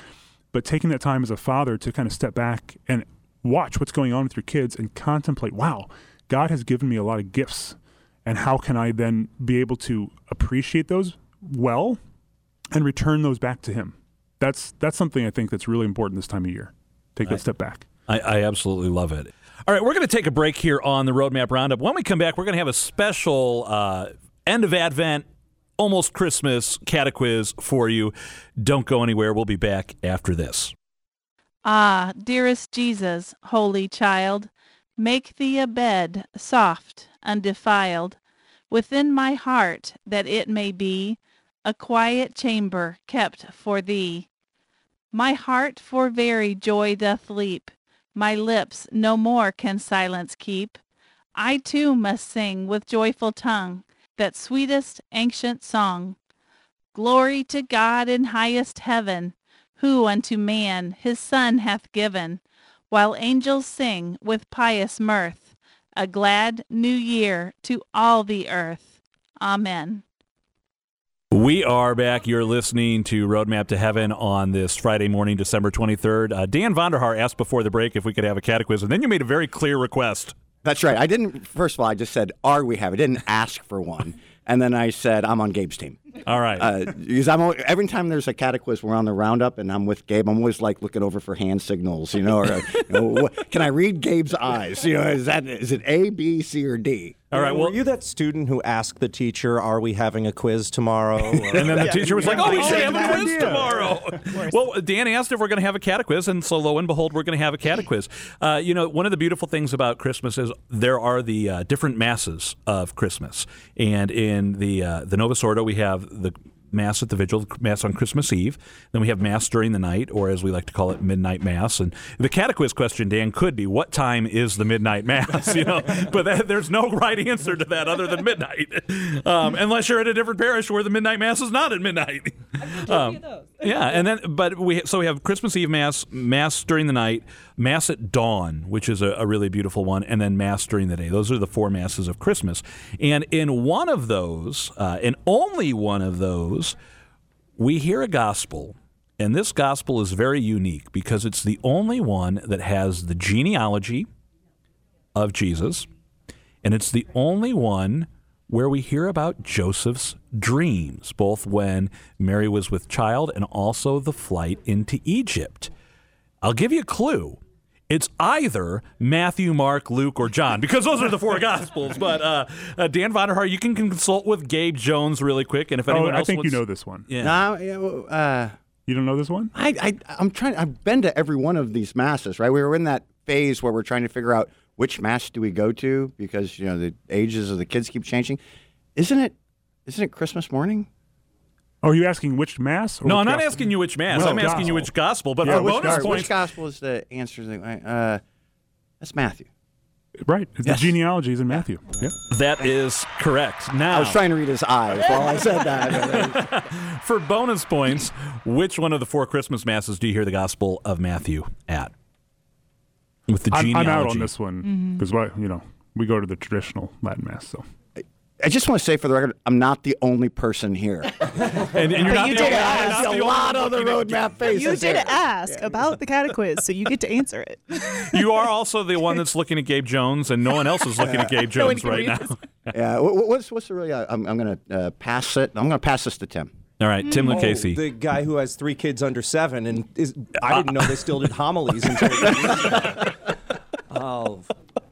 But taking that time as a father to kind of step back and watch what's going on with your kids and contemplate, wow, God has given me a lot of gifts and how can I then be able to appreciate those well and return those back to Him? That's that's something I think that's really important this time of year. Take that step back. I, I absolutely love it. All right, we're going to take a break here on the Roadmap Roundup. When we come back, we're going to have a special uh, end of Advent, almost Christmas catequiz for you. Don't go anywhere. We'll be back after this. Ah, dearest Jesus, holy child, make thee a bed soft, undefiled, within my heart, that it may be a quiet chamber kept for thee. My heart for very joy doth leap, my lips no more can silence keep. I too must sing with joyful tongue that sweetest ancient song. Glory to God in highest heaven, who unto man his Son hath given, while angels sing with pious mirth, a glad new year to all the earth. Amen. We are back. You're listening to Roadmap to Heaven on this Friday morning, December 23rd. Uh, Dan Vonder Haar asked before the break if we could have a catequiz. Then you made a very clear request. That's right. I didn't. First of all, I just said, "Are we have?" I didn't ask for one, [laughs] and then I said, "I'm on Gabe's team." All right. Uh, because I'm always, every time there's a catequiz, we're on the roundup, and I'm with Gabe. I'm always like looking over for hand signals, you know. Or, you know [laughs] what, can I read Gabe's eyes? You know, is that is it A, B, C, or D? All right. Well, were you that student who asked the teacher, "Are we having a quiz tomorrow?" [laughs] Or- and then the teacher was like, "Oh, we should have a quiz tomorrow." well, Dan asked if we're going to have a catequiz, and so lo and behold, we're going to have a catequiz. Uh, you know, one of the beautiful things about Christmas is there are the uh, different masses of Christmas, and in the uh, the Novus Ordo we have the Mass at the Vigil, Mass on Christmas Eve. Then we have Mass during the night, or as we like to call it, Midnight Mass. And the catequiz question, Dan, could be what time is the Midnight Mass? [laughs] You know, but that, there's no right answer to that other than midnight, [laughs] um, unless you're at a different parish where the Midnight Mass is not at midnight. Um, yeah, and then but we so we have Christmas Eve Mass, Mass during the night, Mass at dawn, which is a, a really beautiful one, and then Mass during the day. Those are the four masses of Christmas. And in one of those, uh, in only one of those, we hear a gospel, and this gospel is very unique because it's the only one that has the genealogy of Jesus, and it's the only one where we hear about Joseph's dreams, both when Mary was with child and also the flight into Egypt. I'll give you a clue. It's either Matthew, Mark, Luke, or John, because those are the four [laughs] Gospels. But uh, uh, Dan Vonder Haar, you can consult with Gabe Jones really quick, and if Oh, anyone I else think wants, you know this one. Yeah. Nah, yeah, well, uh, You don't know this one? I, I, I'm trying. I've been to every one of these masses. Right, we were in that phase where we're trying to figure out which mass do we go to because you know the ages of the kids keep changing. Isn't it? Isn't it Christmas morning? Oh, are you asking which mass? or No, which I'm not gospel? asking you which mass. Well, I'm asking you which gospel. But Yeah, for which bonus gospel? Which points, gospel is the answer? that- Uh, that's Matthew. Right. The Yes. genealogy is in Matthew. Yeah. that is correct. Now, I was trying to read his eyes while I said that. [laughs] for bonus points, which one of the four Christmas masses do you hear the Gospel of Matthew at? With the I'm. I'm out on this one because what you know we go to the traditional Latin mass. So I just want to say for the record, I'm not the only person here. [laughs] And, and you're not you the did only- ask. not the a lot of the roadmap faces. You did here. ask about the catequiz, so you get to answer it. [laughs] You are also the one that's looking at Gabe Jones, and no one else is looking at Gabe [laughs] Jones can right now. Yeah. wh- wh- What's what's the really? uh, I'm, I'm going to uh, pass it. I'm going to pass this to Tim. All right, Tim Oh, Lucchesi. the guy who has three kids under seven, and is, I didn't know they still did homilies until. [laughs] oh,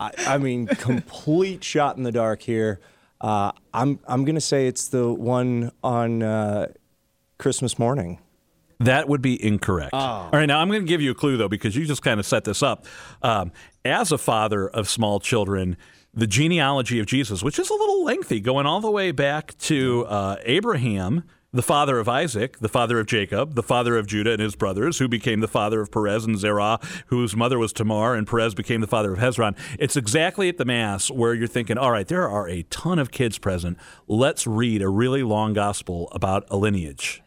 I, I mean, complete shot in the dark here. Uh, I'm I'm gonna say it's the one on uh, Christmas morning. That would be incorrect. All right, now I'm going to give you a clue, though, because you just kind of set this up. Um, as a father of small children, the genealogy of Jesus, which is a little lengthy, going all the way back to uh, Abraham, the father of Isaac, the father of Jacob, the father of Judah and his brothers, who became the father of Perez and Zerah, whose mother was Tamar, and Perez became the father of Hezron. It's exactly at the Mass where you're thinking, all right, there are a ton of kids present. Let's read a really long gospel about a lineage.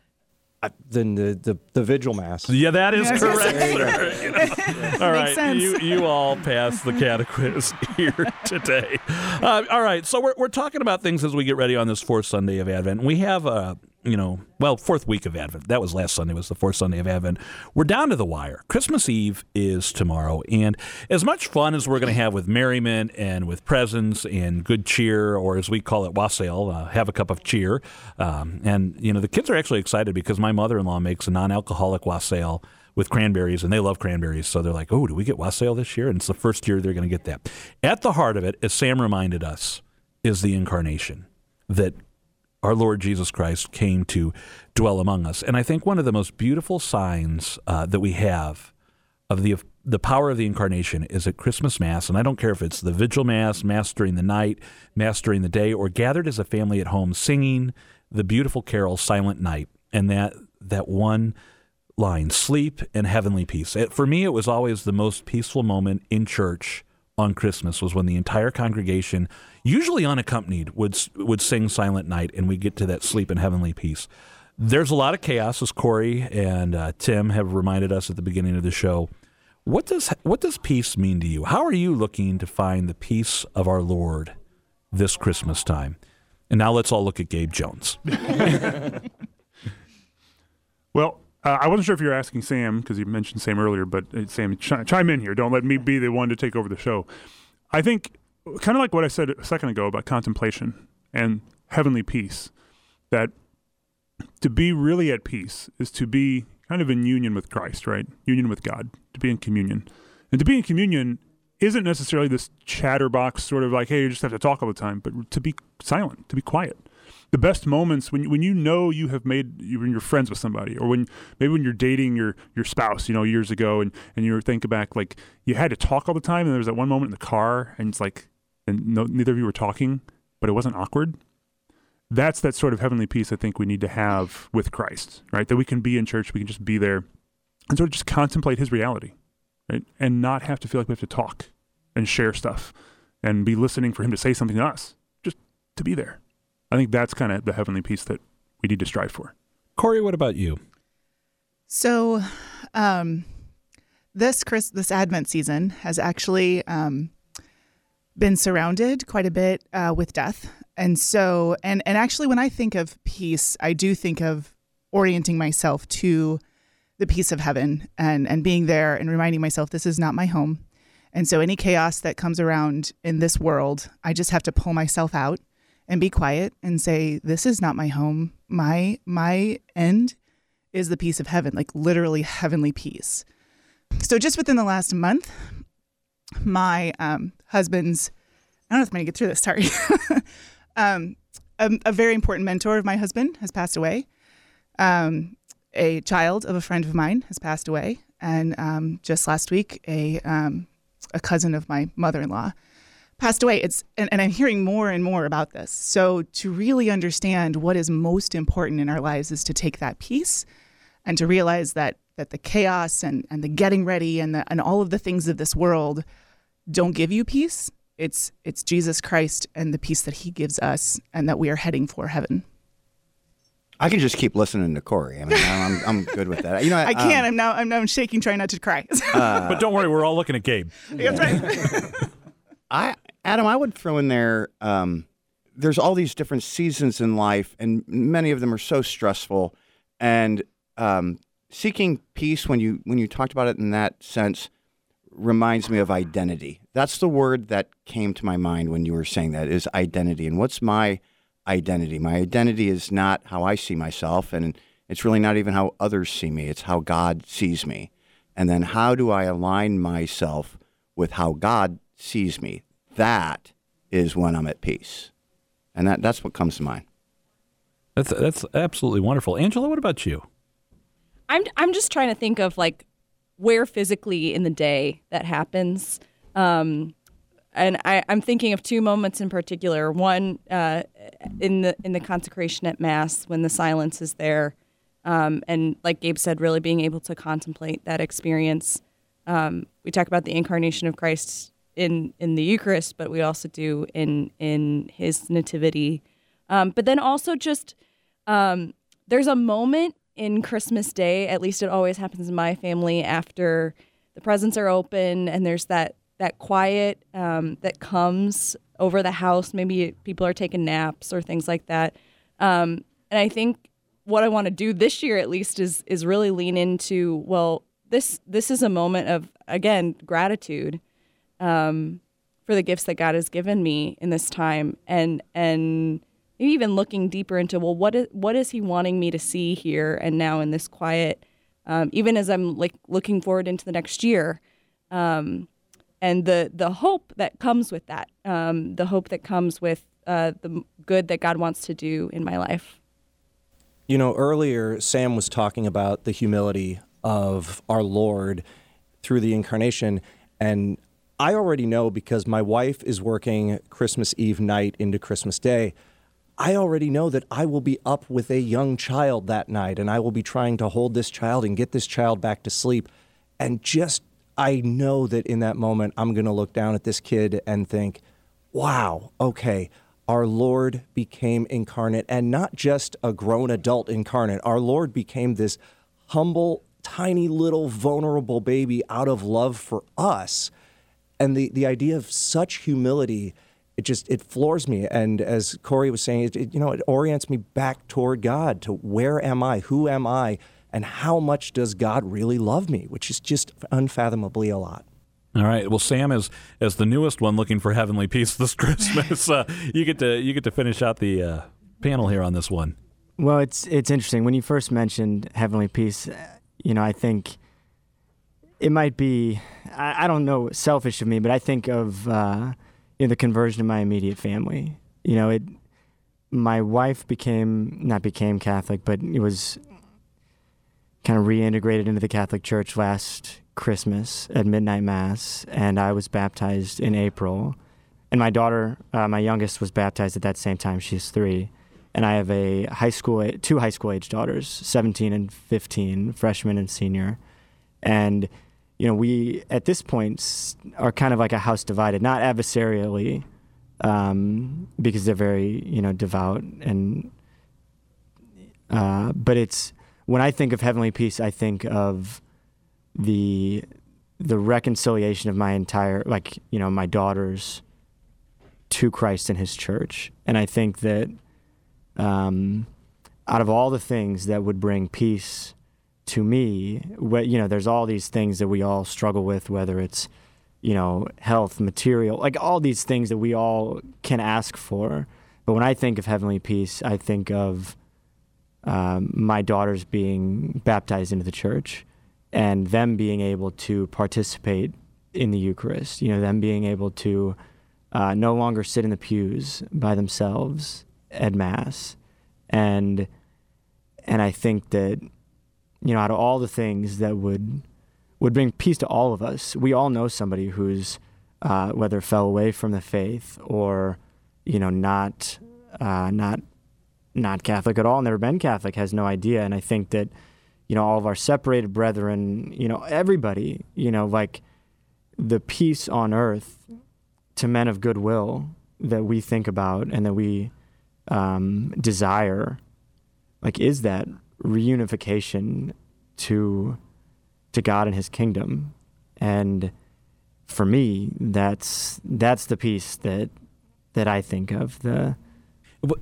Uh, then the, the the vigil mass. Yeah, that is Yeah, I was gonna correct, sir. [laughs] all right, sense. you you all passed the catechism [laughs] here today. Uh, all right, so we're we're talking about things as we get ready on this fourth Sunday of Advent. We have a you know, well, fourth week of Advent. That was last Sunday. Was the fourth Sunday of Advent. We're down to the wire. Christmas Eve is tomorrow, and as much fun as we're going to have with merriment and with presents and good cheer, or as we call it, wassail, uh, have a cup of cheer. Um, and you know, the kids are actually excited because my mother-in-law makes a non-alcoholic wassail with cranberries, and they love cranberries. So they're like, "Oh, do we get wassail this year?" And it's the first year they're going to get that. At the heart of it, as Sam reminded us, is the incarnation that our Lord Jesus Christ came to dwell among us. And I think one of the most beautiful signs uh, that we have of the the power of the incarnation is at Christmas Mass. And I don't care if it's the Vigil Mass, Mass during the night, Mass during the day, or gathered as a family at home singing the beautiful carol Silent Night. And that that one line, sleep and heavenly peace. It, for me, it was always the most peaceful moment in church on Christmas was when the entire congregation, usually unaccompanied, would would sing Silent Night, and we get to that sleep in heavenly peace. There's a lot of chaos, as Corey and uh, Tim have reminded us at the beginning of the show. What does what does peace mean to you? How are you looking to find the peace of our Lord this Christmas time? And now let's all look at Gabe Jones. [laughs] Well, uh, I wasn't sure if you were asking Sam because you mentioned Sam earlier, but uh, Sam, ch- chime in here. Don't let me be the one to take over the show. I think, kind of like what I said a second ago about contemplation and heavenly peace, that to be really at peace is to be kind of in union with Christ, right? Union with God, to be in communion. And to be in communion isn't necessarily this chatterbox sort of like, hey, you just have to talk all the time, but to be silent, to be quiet. The best moments when when you know you have made when you're friends with somebody, or when maybe when you're dating your your spouse, you know, years ago, and and you're thinking back like you had to talk all the time, and there was that one moment in the car, and it's like, and no, neither of you were talking, but it wasn't awkward. That's that sort of heavenly peace I think we need to have with Christ, right? That we can be in church, we can just be there, and sort of just contemplate His reality, right, and not have to feel like we have to talk and share stuff and be listening for Him to say something to us, just to be there. I think that's kind of the heavenly peace that we need to strive for. Corey, what about you? So, um, this Chris, this Advent season has actually um, been surrounded quite a bit uh, with death, and so and and actually, when I think of peace, I do think of orienting myself to the peace of heaven and and being there and reminding myself this is not my home, and so any chaos that comes around in this world, I just have to pull myself out and be quiet and say this is not my home. My my end is the peace of heaven, like literally heavenly peace. So just within the last month, my um, husband's I don't know if I'm going to get through this. Sorry. [laughs] um, a, a, very important mentor of my husband has passed away. Um, a child of a friend of mine has passed away, and um, just last week, a um, a cousin of my mother-in-law passed away. It's and, and I'm hearing more and more about this. So to really understand what is most important in our lives is to take that peace and to realize that that the chaos and, and the getting ready and the, and all of the things of this world don't give you peace. It's it's Jesus Christ and the peace that He gives us, and that we are heading for heaven. I can just keep listening to Corey. I mean, I'm, I'm good with that. You know, [laughs] I can't. Um, I'm now I'm now shaking, trying not to cry. uh, [laughs] but don't worry, we're all looking at Gabe. That's right. [laughs] I Adam, I would throw in there. Um, there's all these different seasons in life, and many of them are so stressful. And um, seeking peace, when you when you talked about it in that sense, reminds me of identity. That's the word that came to my mind when you were saying that is identity. And what's my identity? My identity is not how I see myself, and it's really not even how others see me. It's how God sees me. And then how do I align myself with how God sees me? That is when I'm at peace. And that, that's what comes to mind. That's that's absolutely wonderful. Angela, what about you? I'm I'm just trying to think of like where physically in the day that happens. Um, and I, am thinking of two moments in particular. One uh, in the in the consecration at mass when the silence is there, um, and like Gabe said, really being able to contemplate that experience. Um, we talk about the incarnation of Christ in in the Eucharist, but we also do in in His nativity. Um, but then also just um, there's a moment in Christmas Day, at least it always happens in my family, after the presents are open and there's that that quiet um, that comes over the house. Maybe people are taking naps or things like that. Um, and I think what I want to do this year, at least, is is really lean into well, this this is a moment of again gratitude um, for the gifts that God has given me in this time, and and even looking deeper into well what is what is he wanting me to see here and now in this quiet um, even as i'm like looking forward into the next year um, and the the hope that comes with that um, the hope that comes with uh, the good that god wants to do in my life. You know earlier sam was talking about the humility of our lord through the incarnation and i already know because my wife is working christmas eve night into christmas day I already know that I will be up with a young child that night and I will be trying to hold this child and get this child back to sleep. And just, I know that in that moment, I'm going to look down at this kid and think, wow, okay, our Lord became incarnate and not just a grown adult incarnate. Our Lord became this humble, tiny little vulnerable baby out of love for us. And the, the idea of such humility it just it floors me and as corey was saying it, it, you know it orients me back toward god to where am i who am i and how much does god really love me which is just unfathomably a lot all right. Well, Sam is as the newest one looking for heavenly peace this [laughs] Christmas. uh, you get to you get to finish out the uh, panel here on this one. Well, it's it's interesting when you first mentioned heavenly peace. You know, I think it might be I, I don't know selfish of me, but I think of uh, you know, the conversion of my immediate family. You know, it my wife became not became Catholic, but it was kind of reintegrated into the Catholic Church last Christmas at midnight mass, and I was baptized in April. And my daughter, uh, my youngest, was baptized at that same time. She's three, and I have a high school, two high school age daughters, 17 and 15, freshman and senior, and you know we at this point are kind of like a house divided, not adversarially, um, because they're very you know devout and, uh, but it's when I think of heavenly peace, I think of the the reconciliation of my entire like you know my daughters to Christ and His church, and I think that um, out of all the things that would bring peace to me, you know, there's all these things that we all struggle with, whether it's you know health, material, like all these things that we all can ask for. But when I think of heavenly peace, I think of um, my daughters being baptized into the church and them being able to participate in the Eucharist. You know, them being able to uh, no longer sit in the pews by themselves at Mass, and and I think that you know, out of all the things that would would bring peace to all of us, we all know somebody who's uh, whether fell away from the faith or you know not uh, not not Catholic at all, never been Catholic, has no idea. And I think that, you know, all of our separated brethren, you know, everybody, you know, like the peace on earth to men of goodwill that we think about and that we um, desire, like, is that reunification to to God and His kingdom, and for me, that's that's the piece that that I think of the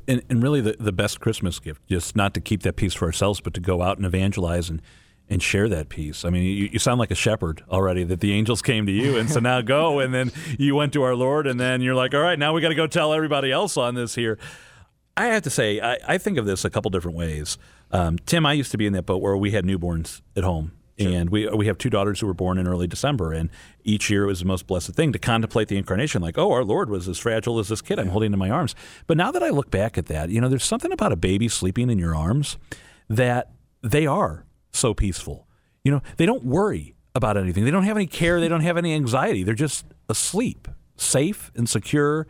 and, and really, the, the best Christmas gift, just not to keep that piece for ourselves, but to go out and evangelize and, and share that piece. I mean, you, you sound like a shepherd already, that the angels came to you. And so now go. And then you went to our Lord, and then you're like, all right, now we got to go tell everybody else on this here. I have to say, I, I think of this a couple different ways. Um, Tim, I used to be in that boat where we had newborns at home Sure. And we we have two daughters who were born in early December, and each year it was the most blessed thing to contemplate the incarnation. Like, oh, our Lord was as fragile as this kid I'm holding in my arms. But now that I look back at that, you know, there's something about a baby sleeping in your arms that they are so peaceful. You know, they don't worry about anything. They don't have any care. They don't have any anxiety. They're just asleep, safe and secure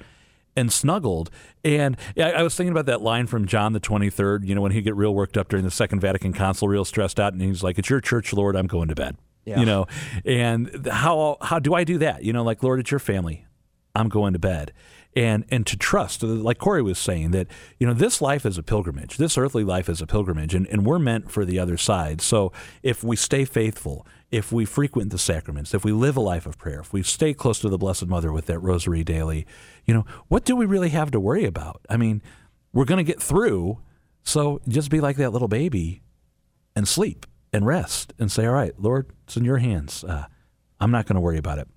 and snuggled. And I, was thinking about that line from John the 23rd, you know, when he get real worked up during the Second Vatican Council, real stressed out, and he's like, It's your church, Lord, I'm going to bed. Yeah. You know, and how how do I do that? You know, like Lord, it's your family. I'm going to bed. And and to trust, uh, like Corey was saying, that, you know, this life is a pilgrimage. This earthly life is a pilgrimage, and, and we're meant for the other side. So if we stay faithful if we frequent the sacraments, if we live a life of prayer, if we stay close to the Blessed Mother with that rosary daily, you know, what do we really have to worry about? I mean, we're going to get through. So just be like that little baby and sleep and rest and say, all right, Lord, it's in your hands. Uh, I'm not going to worry about it.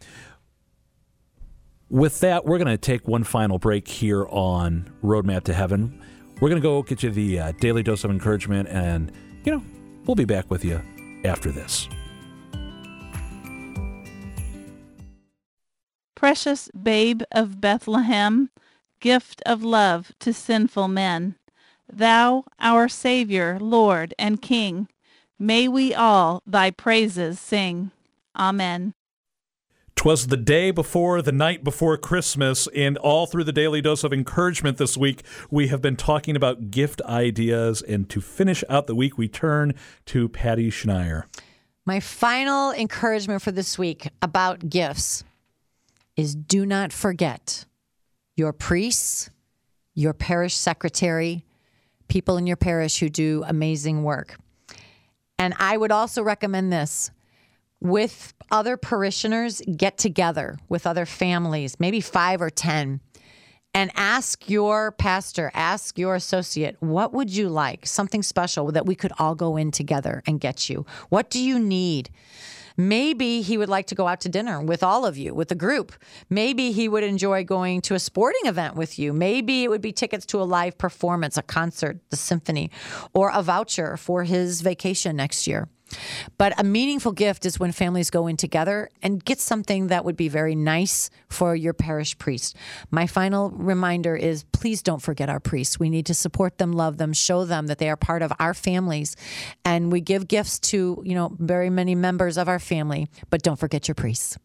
With that, we're going to take one final break here on Roadmap to Heaven. We're going to go get you the uh, daily dose of encouragement, and, you know, we'll be back with you after this. Precious Babe of Bethlehem, gift of love to sinful men, Thou, our Saviour, Lord, and King, may we all thy praises sing. Amen. Twas the day before, the night before Christmas, and all through the daily dose of encouragement this week, we have been talking about gift ideas. And to finish out the week, we turn to Patty Schneier. My final encouragement for this week about gifts is do not forget your priests, your parish secretary, people in your parish who do amazing work. And I would also recommend this with other parishioners, get together with other families, maybe five or 10, and ask your pastor, ask your associate, what would you like? Something special that we could all go in together and get you. What do you need? Maybe he would like to go out to dinner with all of you, with the group. Maybe he would enjoy going to a sporting event with you. Maybe it would be tickets to a live performance, a concert, the symphony, or a voucher for his vacation next year. But a meaningful gift is when families go in together and get something that would be very nice for your parish priest. My final reminder is please don't forget our priests. We need to support them, love them, show them that they are part of our families. And we give gifts to, you know, very many members of our family, but don't forget your priests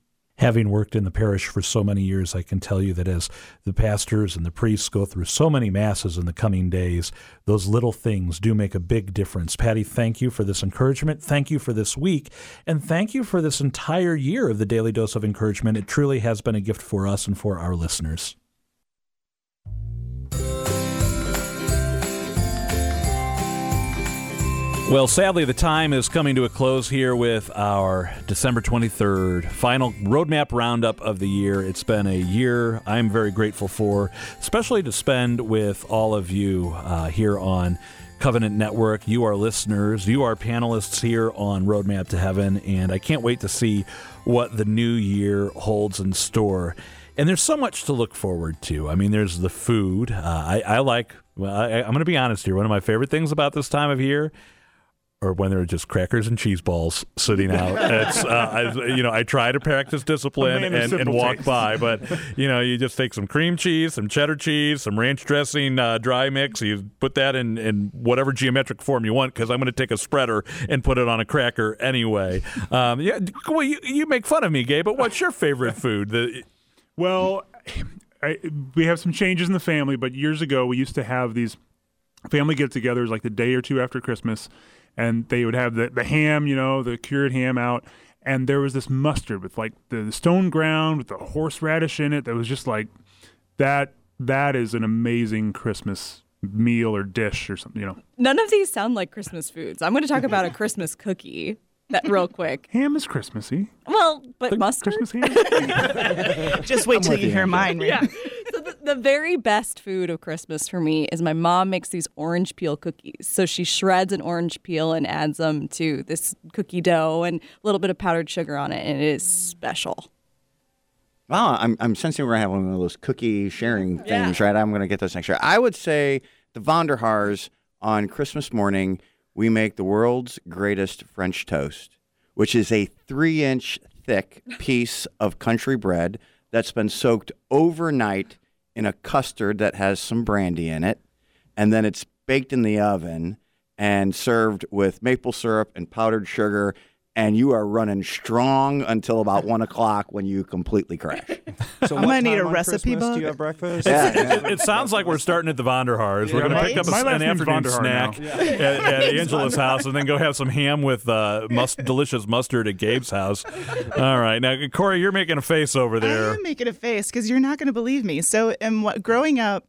having worked in the parish for so many years, I can tell you that as the pastors and the priests go through so many masses in the coming days, those little things do make a big difference. Patty, thank you for this encouragement. Thank you for this week. And thank you for this entire year of the Daily Dose of Encouragement. It truly has been a gift for us and for our listeners. Well, sadly, the time is coming to a close here with our December 23rd final roadmap roundup of the year. It's been a year I'm very grateful for, especially to spend with all of you uh, here on Covenant Network. You are listeners, you are panelists here on Roadmap to Heaven, and I can't wait to see what the new year holds in store. And there's so much to look forward to. I mean, there's the food. Uh, I, I, like, well, I, I'm going to be honest here. One of my favorite things about this time of year or when there are just crackers and cheese balls sitting out. [laughs] It's uh, I, you know I try to practice discipline and, and walk taste. by, but you know you just take some cream cheese, some cheddar cheese, some ranch dressing, uh, dry mix. You put that in in whatever geometric form you want because I'm going to take a spreader and put it on a cracker anyway. Um, yeah, well you, you make fun of me, Gabe, but what's your favorite food? The, well, I, we have some changes in the family, but years ago we used to have these family get-togethers like the day or two after Christmas and they would have the, the ham, you know, the cured ham out. And there was this mustard with like the, the stone ground with the horseradish in it that was just like that. That is an amazing Christmas meal or dish or something, you know. None of these sound like Christmas foods. I'm going to talk about a [laughs] Christmas cookie that real quick. Ham is Christmassy. Well, but mustard. Christmas ham. [laughs] Just wait till you hear mine. Right? Yeah. The, the very best food of Christmas for me is my mom makes these orange peel cookies. So she shreds an orange peel and adds them to this cookie dough and a little bit of powdered sugar on it, and it is special. Wow, I'm, I'm sensing we're having one of those cookie sharing things, yeah. right? I'm going to get those next year. I would say the Vonder Haars on Christmas morning – we make the world's greatest French toast, which is a three inch thick piece of country bread that's been soaked overnight in a custard that has some brandy in it. And then it's baked in the oven and served with maple syrup and powdered sugar and you are running strong until about one o'clock when you completely crash. [laughs] So I might need a recipe book. Do you have breakfast? Yeah, yeah. It, it, sounds like we're starting at the Vonder Haars. Yeah, we're going to pick up a, an afternoon snack at, at Angela's house and then go have some ham with uh, must, delicious mustard at Gabe's house. All right. Now, Corey, you're making a face over there. I'm making a face because you're not going to believe me. So, in what, growing up,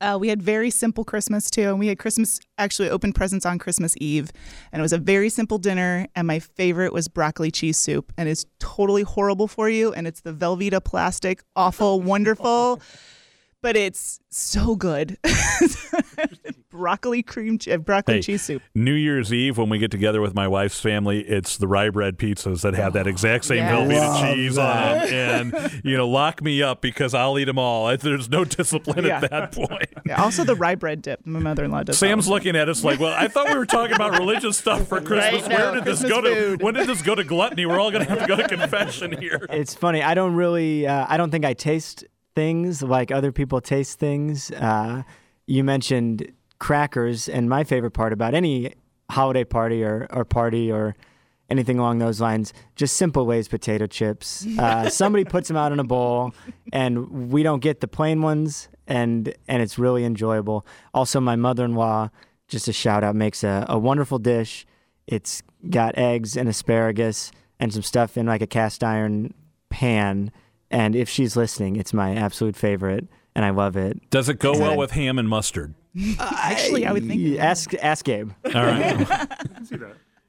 uh, we had very simple Christmas too, and we had Christmas actually opened presents on Christmas Eve, and it was a very simple dinner. And my favorite was broccoli cheese soup, and it's totally horrible for you, and it's the Velveeta plastic, awful, [laughs] wonderful but it's so good. [laughs] broccoli cream che- broccoli hey, cheese soup. New Year's Eve when we get together with my wife's family, it's the rye bread pizzas that have that exact same yes. Velveeta cheese that. on them, and you know, lock me up because I'll eat them all. There's no discipline yeah. at that point. Yeah, also the rye bread dip. My mother-in-law does. Sam's looking at us like, well, I thought we were talking about religious stuff for [laughs] Christmas. Right, Where did Christmas this go food. to? When did this go to gluttony? We're all going to have to go to [laughs] confession here. It's funny. I don't really. Uh, I don't think I taste things like other people taste things. Uh, you mentioned crackers, and my favorite part about any holiday party or, or party or anything along those lines, just simple ways potato chips. [laughs] Uh, somebody puts them out in a bowl, and we don't get the plain ones, and and it's really enjoyable. Also, my mother-in-law, just a shout out, makes a, a wonderful dish. It's got eggs and asparagus and some stuff in like a cast iron pan and if she's listening, it's my absolute favorite, and I love it. Does it go well with ham and mustard? Uh, actually, I would think. Ask ask Gabe. All right. [laughs]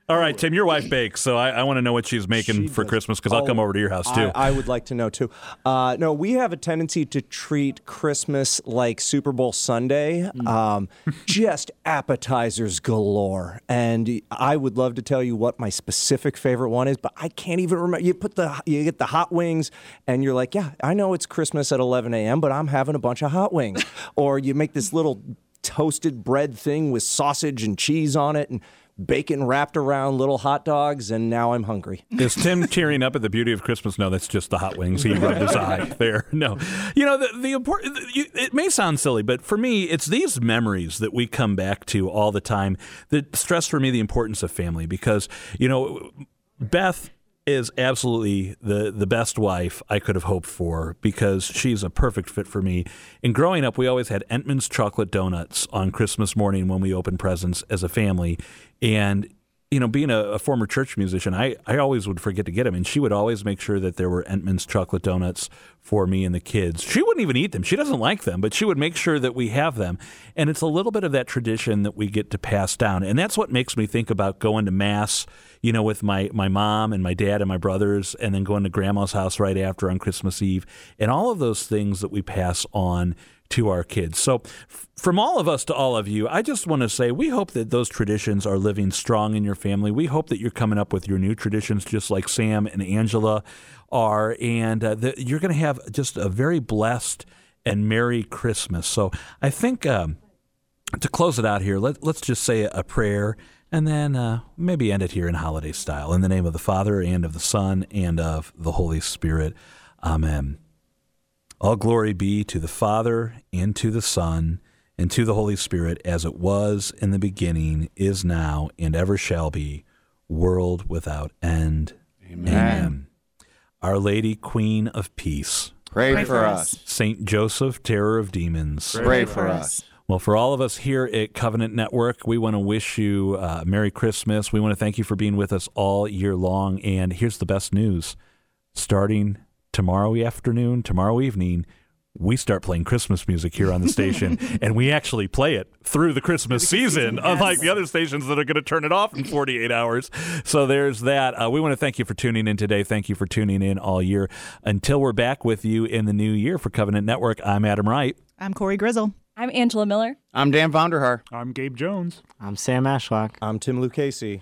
All right, Tim, your wife bakes, so I, I want to know what she's making She for does. Christmas because I'll come Oh, over to your house too. I, I would like to know too. Uh, no, we have a tendency to treat Christmas like Super Bowl Sunday, um, [laughs] just appetizers galore. And I would love to tell you what my specific favorite one is, but I can't even remember. You put the you get the hot wings, and you're like, yeah, I know it's Christmas at 11 a.m., but I'm having a bunch of hot wings. [laughs] or you make this little toasted bread thing with sausage and cheese on it, and bacon wrapped around little hot dogs, and now I'm hungry. Is Tim tearing up at the beauty of Christmas? No, that's just the hot wings. He rubbed his eye [laughs] there. No, you know the the important. It may sound silly, but for me, it's these memories that we come back to all the time that stress for me the importance of family because you know Beth is absolutely the the best wife I could have hoped for because she's a perfect fit for me. And growing up, we always had Entenmann's chocolate donuts on Christmas morning when we opened presents as a family, and you know, being a, a, former church musician, I, I always would forget to get them. And she would always make sure that there were Entenmann's chocolate donuts for me and the kids. She wouldn't even eat them. She doesn't like them, but she would make sure that we have them. And it's a little bit of that tradition that we get to pass down. And that's what makes me think about going to Mass, you know, with my, my mom and my dad and my brothers, and then going to grandma's house right after on Christmas Eve. And all of those things that we pass on to our kids. So, from all of us to all of you, I just want to say we hope that those traditions are living strong in your family. We hope that you're coming up with your new traditions, just like Sam and Angela are, and uh, that you're going to have just a very blessed and Merry Christmas. So, I think um, to close it out here, let, let's just say a prayer and then uh, maybe end it here in holiday style. In the name of the Father, and of the Son, and of the Holy Spirit. Amen. All glory be to the Father, and to the Son, and to the Holy Spirit, as it was in the beginning, is now, and ever shall be, world without end. Amen. Amen. Our Lady, Queen of Peace. Pray, Pray for us. us. Saint Joseph, Terror of Demons. Pray, Pray for us. Well, for all of us here at Covenant Network, we want to wish you uh, Merry Christmas. We want to thank you for being with us all year long. And here's the best news starting tomorrow afternoon, tomorrow evening, we start playing Christmas music here on the station, [laughs] and we actually play it through the Christmas season, yes. unlike the other stations that are going to turn it off in 48 hours. So there's that. Uh, we want to thank you for tuning in today. Thank you for tuning in all year. Until we're back with you in the new year for Covenant Network, I'm Adam Wright. I'm Corey Grizzle. I'm Angela Miller. I'm Dan Vonder Haar. I'm Gabe Jones. I'm Sam Ashlock. I'm Tim Lucchesi.